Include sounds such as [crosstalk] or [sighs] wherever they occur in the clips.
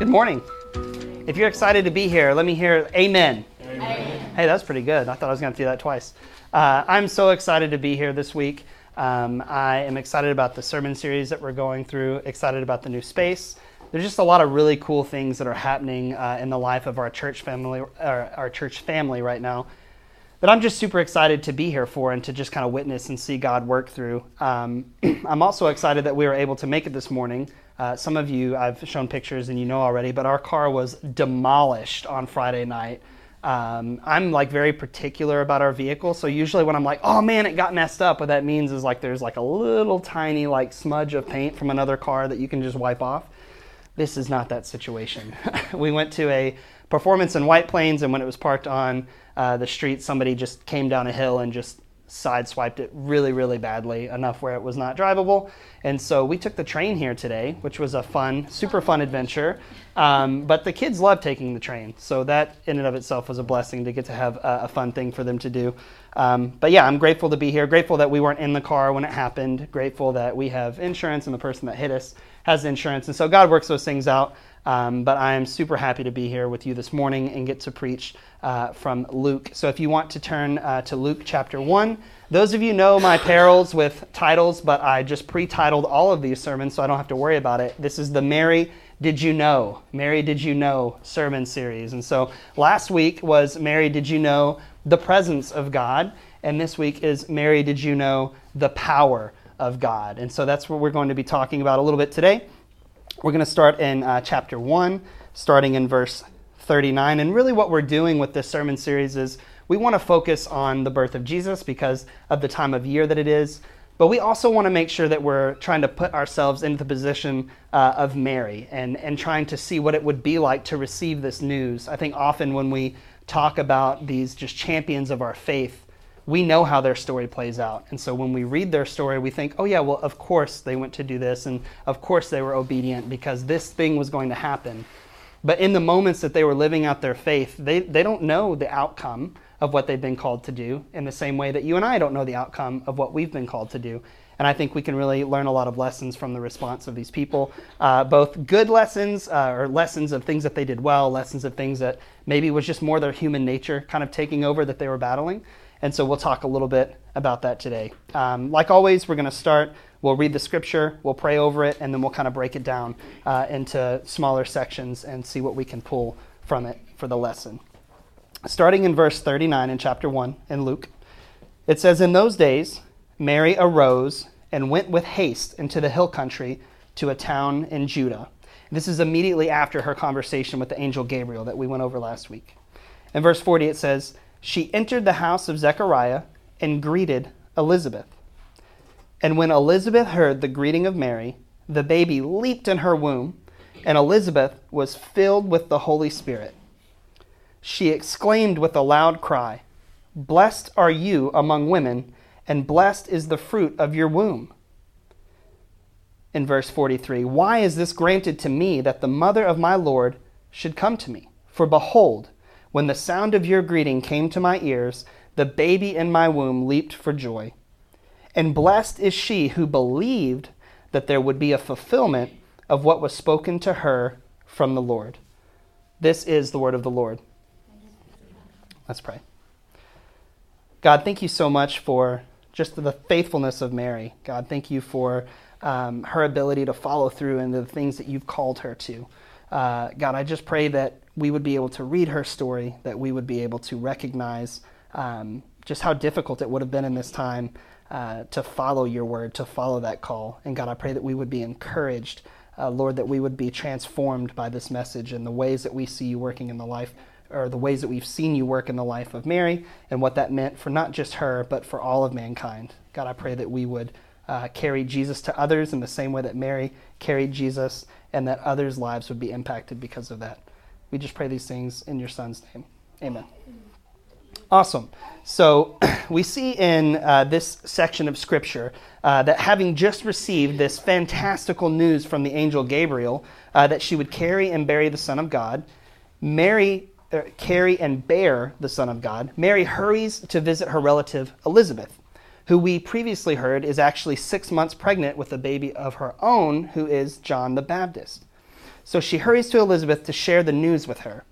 Good morning. If you're excited to be here, let me hear amen. Amen. Hey, that's pretty good. I thought I was going to do that twice. Uh, I'm so excited to be here this week. Um, I am excited about the sermon series that we're going through, excited about the new space. There's just a lot of really cool things that are happening uh, in the life of our church family, our, our church family right now that I'm just super excited to be here for and to just kind of witness and see God work through. Um, [clears throat] I'm also excited that we were able to make it this morning. Uh, some of you I've shown pictures and you know already, but our car was demolished on Friday night. Um, I'm like very particular about our vehicle, so usually when I'm like, "Oh man, it got messed up," what that means is like there's like a little tiny like smudge of paint from another car that you can just wipe off. This is not that situation. [laughs] we went to a performance in White Plains, and when it was parked on uh, the street, somebody just came down a hill and just sideswiped it really, really badly, enough where it was not drivable. And so we took the train here today, which was a fun, super fun adventure. Um, but the kids love taking the train, so that in and of itself was a blessing to get to have a, a fun thing for them to do. Um, but yeah, I'm grateful to be here. Grateful that we weren't in the car when it happened. Grateful that we have insurance and the person that hit us has insurance. And so God works those things out. Um, but I am super happy to be here with you this morning and get to preach uh, from Luke. So if you want to turn uh, to Luke chapter 1, those of you know my perils with titles, but I just pre titled all of these sermons so I don't have to worry about it. This is the Mary Did You Know? Mary Did You Know sermon series. And so last week was Mary Did You Know the presence of God? And this week is Mary Did You Know the power of God? And so that's what we're going to be talking about a little bit today. We're going to start in uh, chapter 1, starting in verse 39. And really, what we're doing with this sermon series is we want to focus on the birth of Jesus because of the time of year that it is. But we also want to make sure that we're trying to put ourselves into the position uh, of Mary and, and trying to see what it would be like to receive this news. I think often when we talk about these just champions of our faith, we know how their story plays out. And so when we read their story, we think, oh, yeah, well, of course they went to do this, and of course they were obedient because this thing was going to happen. But in the moments that they were living out their faith, they, they don't know the outcome of what they've been called to do in the same way that you and I don't know the outcome of what we've been called to do. And I think we can really learn a lot of lessons from the response of these people, uh, both good lessons uh, or lessons of things that they did well, lessons of things that maybe was just more their human nature kind of taking over that they were battling. And so we'll talk a little bit about that today. Um, like always, we're going to start. We'll read the scripture, we'll pray over it, and then we'll kind of break it down uh, into smaller sections and see what we can pull from it for the lesson. Starting in verse 39 in chapter 1 in Luke, it says, In those days, Mary arose and went with haste into the hill country to a town in Judah. This is immediately after her conversation with the angel Gabriel that we went over last week. In verse 40, it says, she entered the house of Zechariah and greeted Elizabeth. And when Elizabeth heard the greeting of Mary, the baby leaped in her womb, and Elizabeth was filled with the Holy Spirit. She exclaimed with a loud cry, Blessed are you among women, and blessed is the fruit of your womb. In verse 43, Why is this granted to me that the mother of my Lord should come to me? For behold, when the sound of your greeting came to my ears, the baby in my womb leaped for joy. And blessed is she who believed that there would be a fulfillment of what was spoken to her from the Lord. This is the word of the Lord. Let's pray. God, thank you so much for just the faithfulness of Mary. God, thank you for um, her ability to follow through in the things that you've called her to. Uh, God, I just pray that we would be able to read her story, that we would be able to recognize um, just how difficult it would have been in this time uh, to follow your word, to follow that call. And God, I pray that we would be encouraged, uh, Lord, that we would be transformed by this message and the ways that we see you working in the life, or the ways that we've seen you work in the life of Mary, and what that meant for not just her, but for all of mankind. God, I pray that we would uh, carry Jesus to others in the same way that Mary carried Jesus, and that others' lives would be impacted because of that. We just pray these things in your Son's name. Amen. Awesome. So [clears throat] we see in uh, this section of Scripture uh, that having just received this fantastical news from the angel Gabriel uh, that she would carry and bury the Son of God, Mary uh, carry and bear the Son of God, Mary hurries to visit her relative Elizabeth, who we previously heard is actually six months pregnant with a baby of her own, who is John the Baptist. So she hurries to Elizabeth to share the news with her.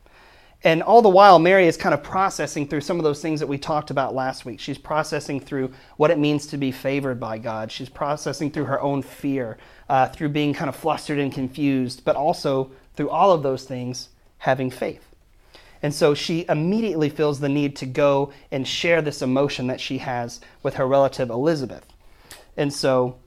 And all the while, Mary is kind of processing through some of those things that we talked about last week. She's processing through what it means to be favored by God. She's processing through her own fear, uh, through being kind of flustered and confused, but also through all of those things, having faith. And so she immediately feels the need to go and share this emotion that she has with her relative Elizabeth. And so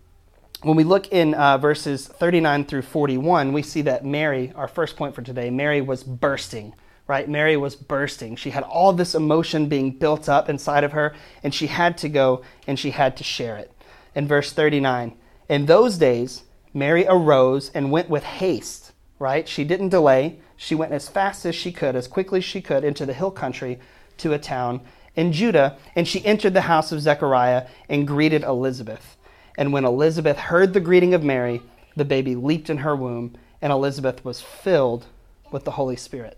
when we look in uh, verses 39 through 41, we see that Mary, our first point for today, Mary was bursting right? Mary was bursting. She had all this emotion being built up inside of her, and she had to go and she had to share it. In verse 39, in those days, Mary arose and went with haste, right? She didn't delay. She went as fast as she could, as quickly as she could, into the hill country to a town in Judah, and she entered the house of Zechariah and greeted Elizabeth. And when Elizabeth heard the greeting of Mary, the baby leaped in her womb, and Elizabeth was filled with the Holy Spirit.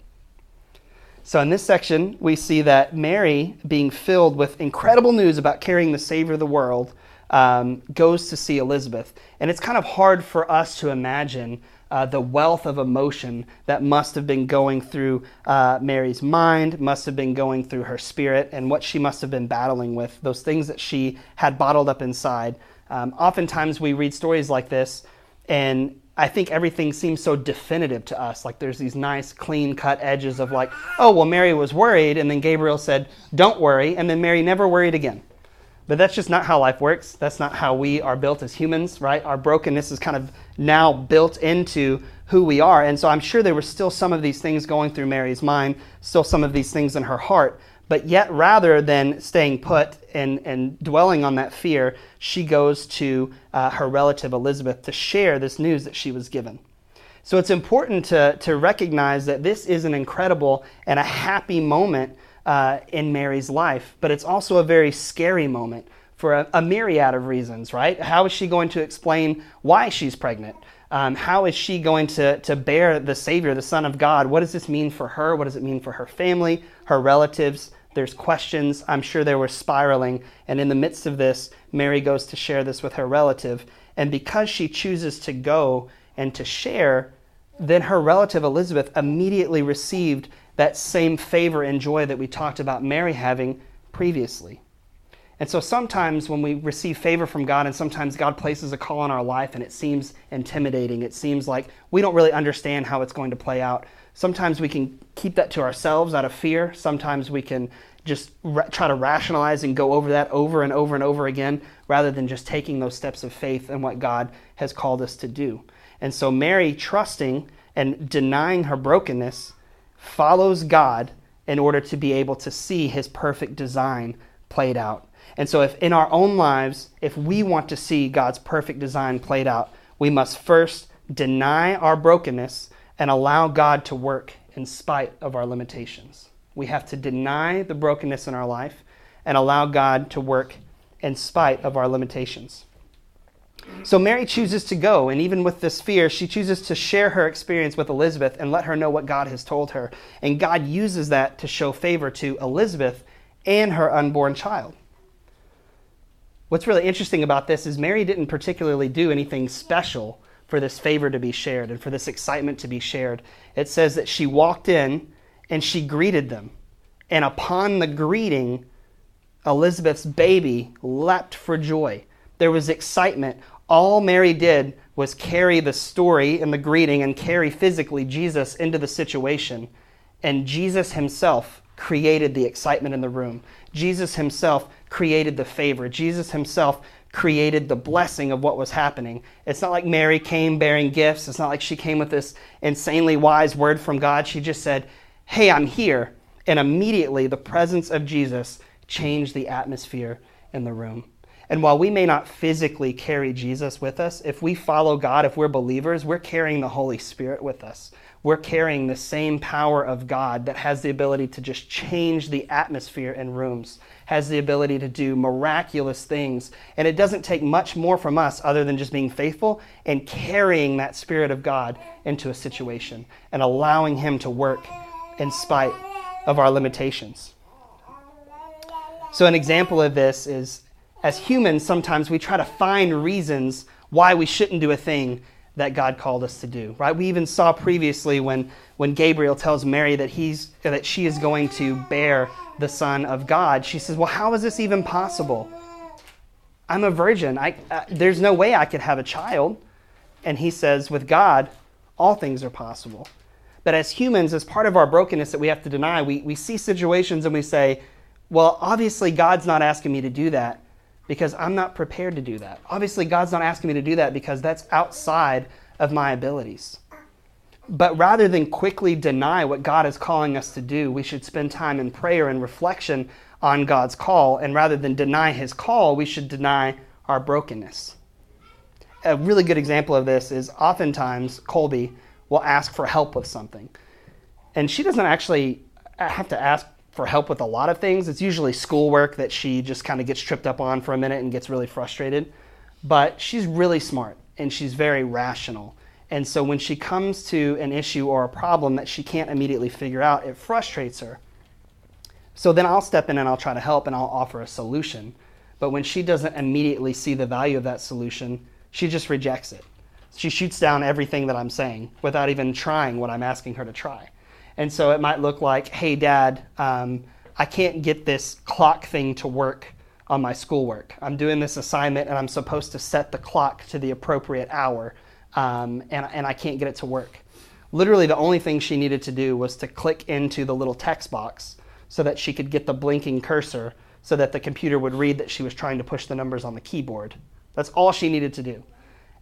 So, in this section, we see that Mary, being filled with incredible news about carrying the Savior of the world, um, goes to see Elizabeth. And it's kind of hard for us to imagine uh, the wealth of emotion that must have been going through uh, Mary's mind, must have been going through her spirit, and what she must have been battling with, those things that she had bottled up inside. Um, oftentimes, we read stories like this, and I think everything seems so definitive to us. Like there's these nice, clean cut edges of like, oh, well, Mary was worried, and then Gabriel said, don't worry, and then Mary never worried again. But that's just not how life works. That's not how we are built as humans, right? Our brokenness is kind of now built into who we are. And so I'm sure there were still some of these things going through Mary's mind, still some of these things in her heart. But yet, rather than staying put and, and dwelling on that fear, she goes to uh, her relative Elizabeth to share this news that she was given. So it's important to, to recognize that this is an incredible and a happy moment uh, in Mary's life, but it's also a very scary moment for a, a, myriad of reasons, right? How is she going to explain why she's pregnant? Um, how is she going to, to bear the Savior, the Son of God? What does this mean for her? What does it mean for her family, her relatives? There's questions. I'm sure they were spiraling. And in the midst of this, Mary goes to share this with her relative. And because she chooses to go and to share, then her relative Elizabeth immediately received that same favor and joy that we talked about Mary having previously. And so sometimes when we receive favor from God, and sometimes God places a call on our life and it seems intimidating, it seems like we don't really understand how it's going to play out. Sometimes we can keep that to ourselves out of fear. Sometimes we can just ra- try to rationalize and go over that over and over and over again rather than just taking those steps of faith and what God has called us to do. And so Mary, trusting and denying her brokenness, follows God in order to be able to see his perfect design played out. And so, if in our own lives, if we want to see God's perfect design played out, we must first deny our brokenness and allow God to work in spite of our limitations. We have to deny the brokenness in our life and allow God to work in spite of our limitations. So Mary chooses to go, and even with this fear, she chooses to share her experience with Elizabeth and let her know what God has told her. And God uses that to show favor to Elizabeth and her unborn child. What's really interesting about this is Mary didn't particularly do anything special for this favor to be shared and for this excitement to be shared. It says that she walked in and she greeted them. And upon the greeting, Elizabeth's baby leapt for joy. There was excitement. All Mary did was carry the story and the greeting and carry physically Jesus into the situation. And Jesus himself created the excitement in the room. Jesus himself created the favor. Jesus himself created the blessing of what was happening. It's not like Mary came bearing gifts. It's not like she came with this insanely wise word from God. She just said, Hey, I'm here. And immediately the presence of Jesus changed the atmosphere in the room. And while we may not physically carry Jesus with us, if we follow God, if we're believers, we're carrying the Holy Spirit with us. We're carrying the same power of God that has the ability to just change the atmosphere in rooms, has the ability to do miraculous things. And it doesn't take much more from us other than just being faithful and carrying that Spirit of God into a situation and allowing Him to work in spite of our limitations. So, an example of this is as humans, sometimes we try to find reasons why we shouldn't do a thing that God called us to do. Right? We even saw previously when, when Gabriel tells Mary that he's that she is going to bear the Son of God. She says, "Well, how is this even possible? I'm a virgin. I, uh, there's no way I could have a child." And he says, "With God, all things are possible." But as humans, as part of our brokenness that we have to deny, we, we see situations and we say, well, obviously, God's not asking me to do that because I'm not prepared to do that. Obviously, God's not asking me to do that because that's outside of my abilities. But rather than quickly deny what God is calling us to do, we should spend time in prayer and reflection on God's call. And rather than deny his call, we should deny our brokenness. A really good example of this is oftentimes Colby will ask for help with something. And she doesn't actually have to ask for help with a lot of things. It's usually schoolwork that she just kind of gets tripped up on for a minute and gets really frustrated. But she's really smart and she's very rational. And so when she comes to an issue or a problem that she can't immediately figure out, it frustrates her. So then I'll step in and I'll try to help and I'll offer a solution. But when she doesn't immediately see the value of that solution, she just rejects it. She shoots down everything that I'm saying without even trying what I'm asking her to try. And so it might look like, hey, dad, um, I can't get this clock thing to work on my schoolwork. I'm doing this assignment and I'm supposed to set the clock to the appropriate hour, um, and, and I can't get it to work. Literally, the only thing she needed to do was to click into the little text box so that she could get the blinking cursor so that the computer would read that she was trying to push the numbers on the keyboard. That's all she needed to do.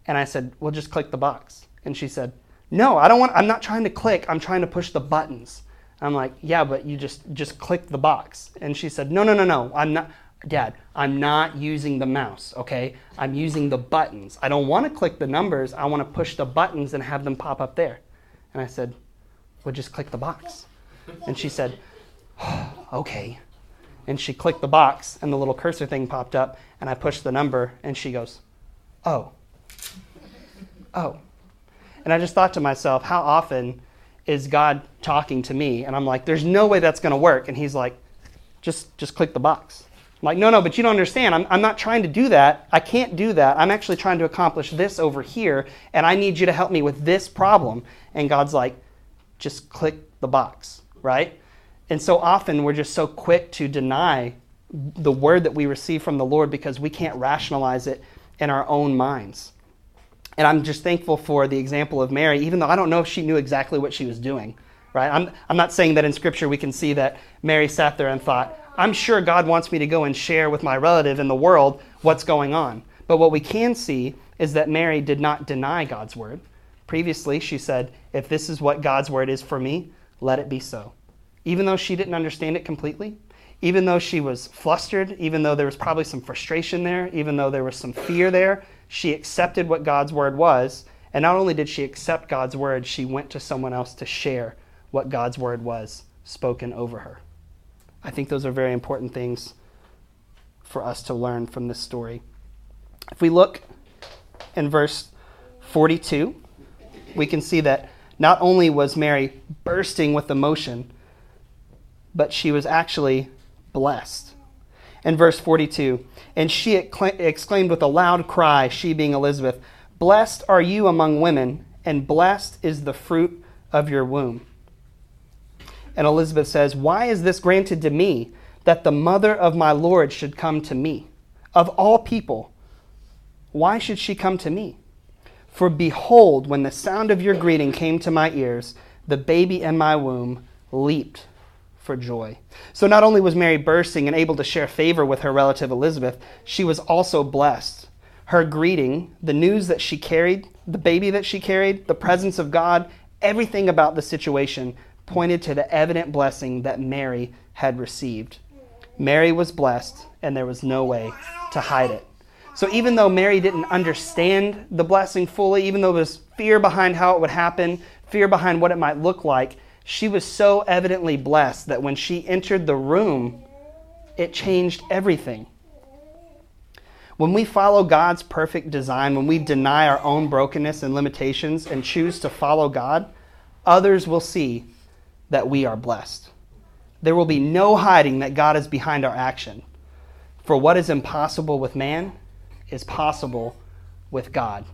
And I said, Well, just click the box. And she said, no, I don't want, I'm not trying to click, I'm trying to push the buttons. I'm like, yeah, but you just, just click the box. And she said, no, no, no, no, I'm not, Dad, I'm not using the mouse, okay? I'm using the buttons. I don't want to click the numbers, I want to push the buttons and have them pop up there. And I said, well, just click the box. And she said, oh, [sighs] okay. And she clicked the box, and the little cursor thing popped up, and I pushed the number, and she goes, oh. Oh. And I just thought to myself, how often is God talking to me? And I'm like, there's no way that's going to work. And he's like, just, just click the box. I'm like, no, no, but you don't understand. I'm, I'm not trying to do that. I can't do that. I'm actually trying to accomplish this over here, and I need you to help me with this problem. And God's like, just click the box, right? And so often we're just so quick to deny the word that we receive from the Lord because we can't rationalize it in our own minds. And I'm just thankful for the example of Mary, even though I don't know if she knew exactly what she was doing. Right? I'm, I'm not saying that in Scripture we can see that Mary sat there and thought, I'm sure God wants me to go and share with my relative in the world what's going on. But what we can see is that Mary did not deny God's word. Previously, she said, If this is what God's word is for me, let it be so. Even though she didn't understand it completely, even though she was flustered, even though there was probably some frustration there, even though there was some fear there, she accepted what God's word was. And not only did she accept God's word, she went to someone else to share what God's word was spoken over her. I think those are very important things for us to learn from this story. If we look in verse 42, we can see that not only was Mary bursting with emotion, but she was actually blessed. In verse 42, and she exclaimed with a loud cry, she being Elizabeth, Blessed are you among women, and blessed is the fruit of your womb. And Elizabeth says, Why is this granted to me, that the mother of my Lord should come to me? Of all people, why should she come to me? For behold, when the sound of your greeting came to my ears, the baby in my womb leaped for joy. So not only was Mary bursting and able to share favor with her relative Elizabeth, she was also blessed. Her greeting, the news that she carried, the baby that she carried, the presence of God, everything about the situation pointed to the evident blessing that Mary had received. Mary was blessed, and there was no way to hide it. So even though Mary didn't understand the blessing fully, even though there was fear behind how it would happen, fear behind what it might look like, she was so evidently blessed that when she entered the room, it changed everything. When we follow God's perfect design, when we deny our own brokenness and limitations and choose to follow God, others will see that we are blessed. There will be no hiding that God is behind our action. For what is impossible with man is possible with God.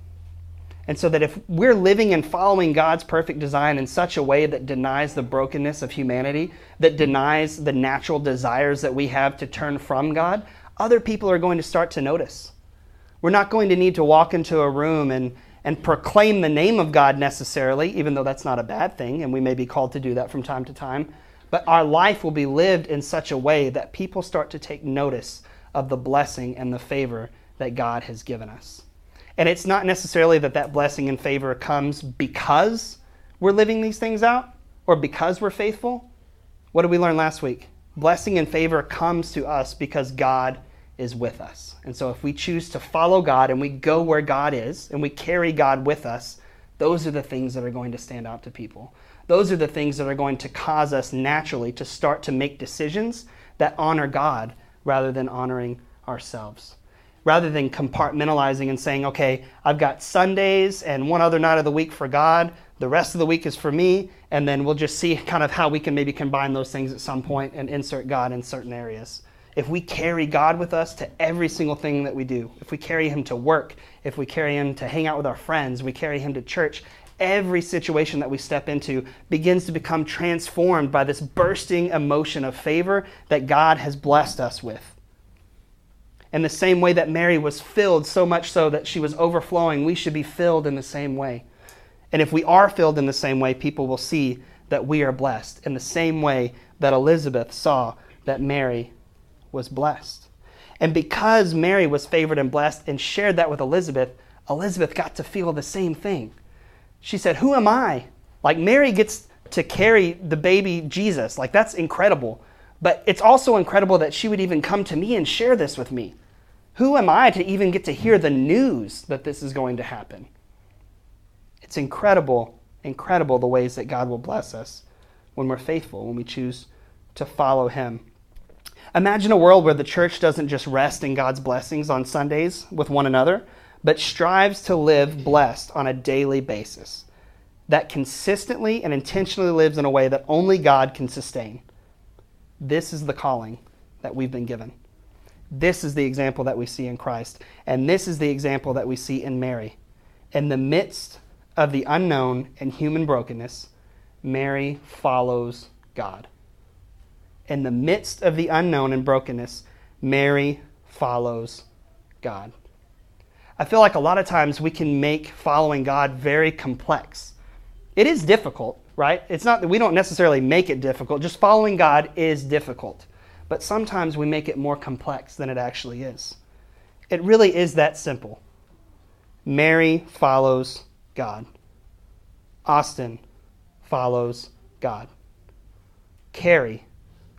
And so that if we're living and following God's perfect design in such a way that denies the brokenness of humanity, that denies the natural desires that we have to turn from God, other people are going to start to notice. We're not going to need to walk into a room and, and proclaim the name of God necessarily, even though that's not a bad thing, and we may be called to do that from time to time. But our life will be lived in such a way that people start to take notice of the blessing and the favor that God has given us. And it's not necessarily that that blessing and favor comes because we're living these things out or because we're faithful. What did we learn last week? Blessing and favor comes to us because God is with us. And so if we choose to follow God and we go where God is and we carry God with us, those are the things that are going to stand out to people. Those are the things that are going to cause us naturally to start to make decisions that honor God rather than honoring ourselves. Rather than compartmentalizing and saying, okay, I've got Sundays and one other night of the week for God, the rest of the week is for me, and then we'll just see kind of how we can maybe combine those things at some point and insert God in certain areas if we carry God with us to every single thing that we do, if we carry Him to work, if we carry Him to hang out with our friends, we carry Him to church, every situation that we step into begins to become transformed by this bursting emotion of favor that God has blessed us with. In the same way that Mary was filled so much so that she was overflowing, we should be filled in the same way. And if we are filled in the same way, people will see that we are blessed in the same way that Elizabeth saw that Mary was blessed. And because Mary was favored and blessed and shared that with Elizabeth, Elizabeth got to feel the same thing. She said, Who am I? Like Mary gets to carry the baby Jesus. Like that's incredible. But it's also incredible that she would even come to me and share this with me. Who am I to even get to hear the news that this is going to happen? It's incredible, incredible the ways that God will bless us when we're faithful, when we choose to follow Him. Imagine a world where the church doesn't just rest in God's blessings on Sundays with one another, but strives to live blessed on a daily basis. That consistently and intentionally lives in a way that only God can sustain. This is the calling that we've been given. This is the example that we see in Christ. And this is the example that we see in Mary. In the midst of the unknown and human brokenness, Mary follows God in the midst of the unknown and brokenness, Mary follows God. I feel like a lot of times we can make following God very complex. It is difficult, right? It's not that we don't necessarily make it difficult, just following God is difficult. But sometimes we make it more complex than it actually is. It really is that simple. Mary follows God. Austin follows God. Carrie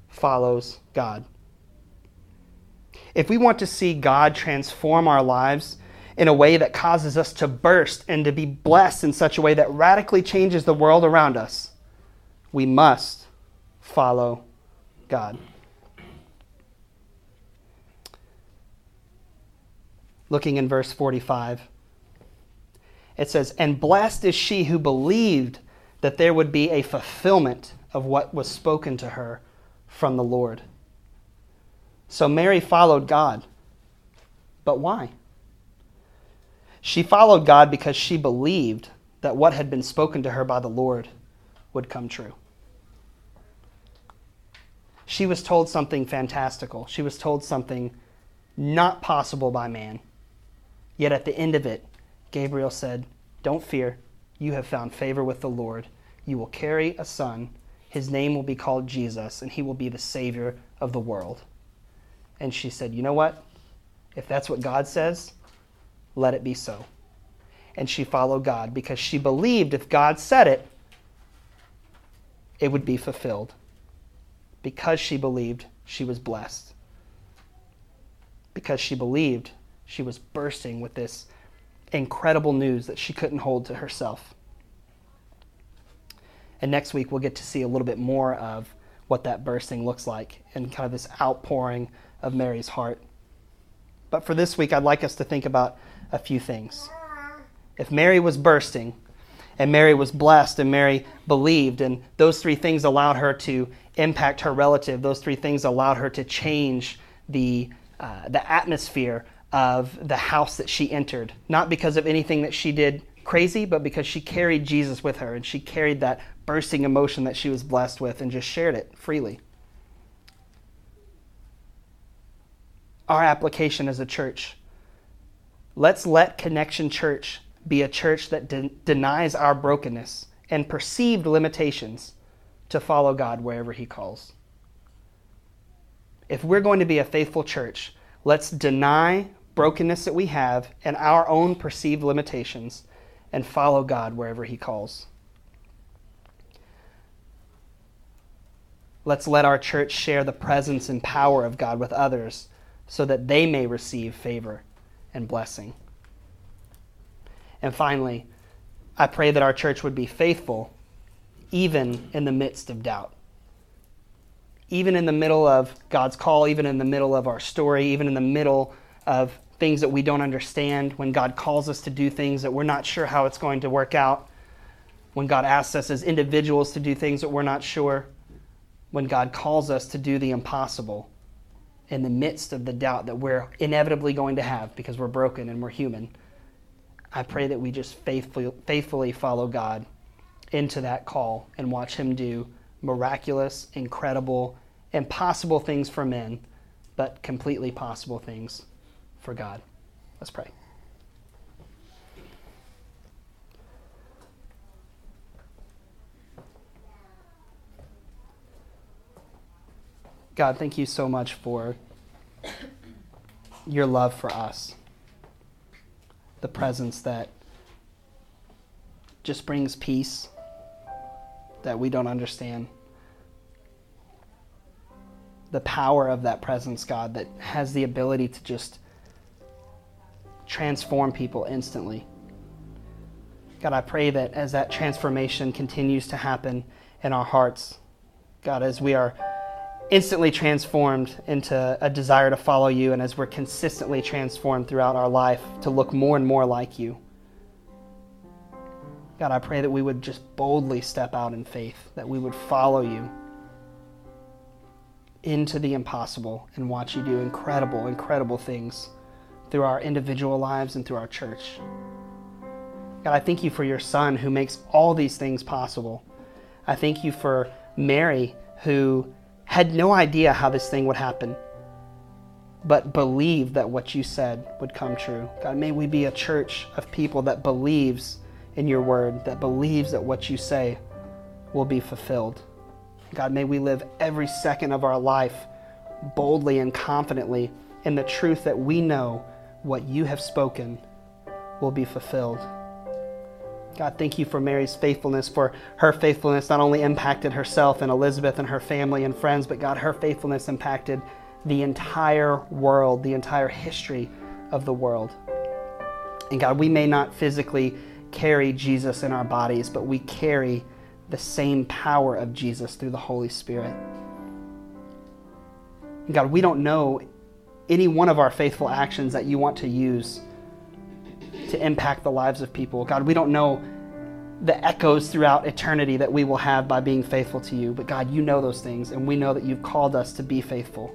follows God. If we want to see God transform our lives in a way that causes us to burst and to be blessed in such a way that radically changes the world around us, we must follow God. Looking in verse 45, it says, And blessed is she who believed that there would be a fulfillment of what was spoken to her from the Lord. So Mary followed God. But why? She followed God because she believed that what had been spoken to her by the Lord would come true. She was told something fantastical. She was told something not possible by man. Yet at the end of it, Gabriel said, Don't fear. You have found favor with the Lord. You will carry a son his name will be called Jesus, and he will be the Savior of the world. And she said, You know what? If that's what God says, let it be so. And she followed God because she believed if God said it, it would be fulfilled. Because she believed, she was blessed. Because she believed, she was bursting with this incredible news that she couldn't hold to herself. And next week, we'll get to see a little bit more of what that bursting looks like and kind of this outpouring of Mary's heart. But for this week, I'd like us to think about a few things. If Mary was bursting, and Mary was blessed, and Mary believed, and those three things allowed her to impact her relative, those three things allowed her to change the, uh, the atmosphere of the house that she entered, not because of anything that she did crazy, but because she carried Jesus with her and she carried that bursting emotion that she was blessed with and just shared it freely. Our application as a church. Let's let Connection Church be a church that de- denies our brokenness and perceived limitations to follow God wherever He calls. If we're going to be a faithful church, let's deny brokenness that we have and our own perceived limitations and follow God wherever He calls. Let's let our church share the presence and power of God with others so that they may receive favor and blessing. And finally, I pray that our church would be faithful even in the midst of doubt. Even in the middle of God's call, even in the middle of our story, even in the middle of things that we don't understand, when God calls us to do things that we're not sure how it's going to work out, when God asks us as individuals to do things that we're not sure, when God calls us to do the impossible in the midst of the doubt that we're inevitably going to have because we're broken and we're human. I pray that we just faithfully, faithfully follow God into that call and watch Him do miraculous, incredible, impossible things for men, but completely possible things for God. Let's pray. God, thank you so much for your love for us. The presence that just brings peace that we don't understand. The power of that presence, God, that has the ability to just transform people instantly. God, I pray that as that transformation continues to happen in our hearts, God, as we are instantly transformed into a desire to follow you, and as we're consistently transformed throughout our life to look more and more like you. God, I pray that we would just boldly step out in faith, that we would follow you into the impossible and watch you do incredible, incredible things through our individual lives and through our church. God, I thank you for your son who makes all these things possible. I thank you for Mary who had no idea how this thing would happen, but believed that what you said would come true. God, may we be a church of people that believes in your word, that believes that what you say will be fulfilled. God, may we live every second of our life boldly and confidently in the truth that we know what you have spoken will be fulfilled. God, thank you for Mary's faithfulness, for her faithfulness not only impacted herself and Elizabeth and her family and friends, but God, her faithfulness impacted the entire world, the entire history of the world. And God, we may not physically carry Jesus in our bodies, but we carry the same power of Jesus through the Holy Spirit. And God, we don't know any one of our faithful actions that you want to use to impact the lives of people. God, we don't know the echoes throughout eternity that we will have by being faithful to you, but God, you know those things, and we know that you've called us to be faithful.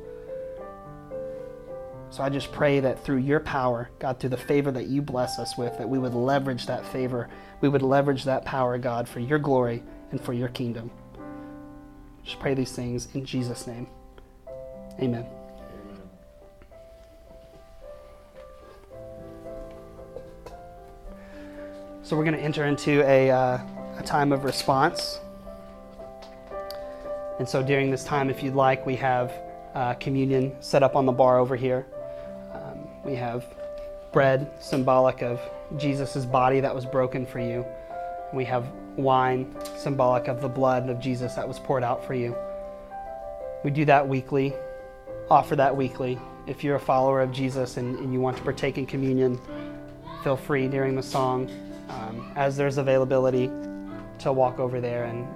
So I just pray that through your power, God, through the favor that you bless us with, that we would leverage that favor. We would leverage that power, God, for your glory and for your kingdom. Just pray these things in Jesus' name. Amen. So we're going to enter into a, uh, a time of response. And so during this time, if you'd like, we have uh, communion set up on the bar over here. Um, we have bread, symbolic of Jesus' body that was broken for you. We have wine, symbolic of the blood of Jesus that was poured out for you. We do that weekly. offer that weekly. If you're a follower of Jesus and, and you want to partake in communion, feel free during the song, um, as there's availability, to walk over there and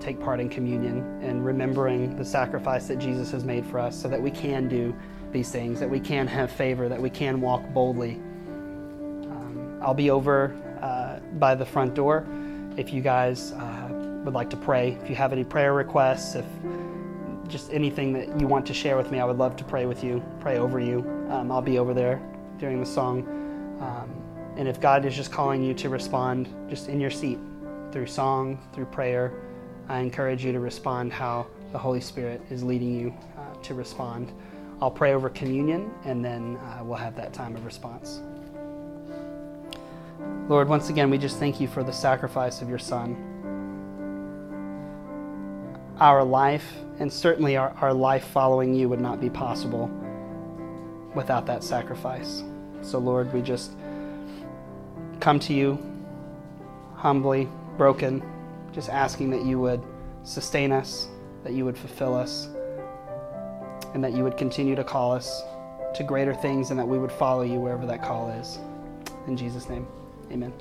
take part in communion and remembering the sacrifice that Jesus has made for us so that we can do these things, that we can have favor, that we can walk boldly. Um, I'll be over uh, by the front door if you guys uh, would like to pray. If you have any prayer requests, if just anything that you want to share with me, I would love to pray with you, pray over you. Um, I'll be over there during the song. Um, and if God is just calling you to respond just in your seat through song, through prayer, I encourage you to respond how the Holy Spirit is leading you uh, to respond. I'll pray over communion and then uh, we'll have that time of response. Lord, once again, we just thank you for the sacrifice of your Son. Our life, and certainly our, our life following you, would not be possible without that sacrifice. So, Lord, we just come to you humbly, broken, just asking that you would sustain us, that you would fulfill us, and that you would continue to call us to greater things and that we would follow you wherever that call is. In Jesus' name, amen.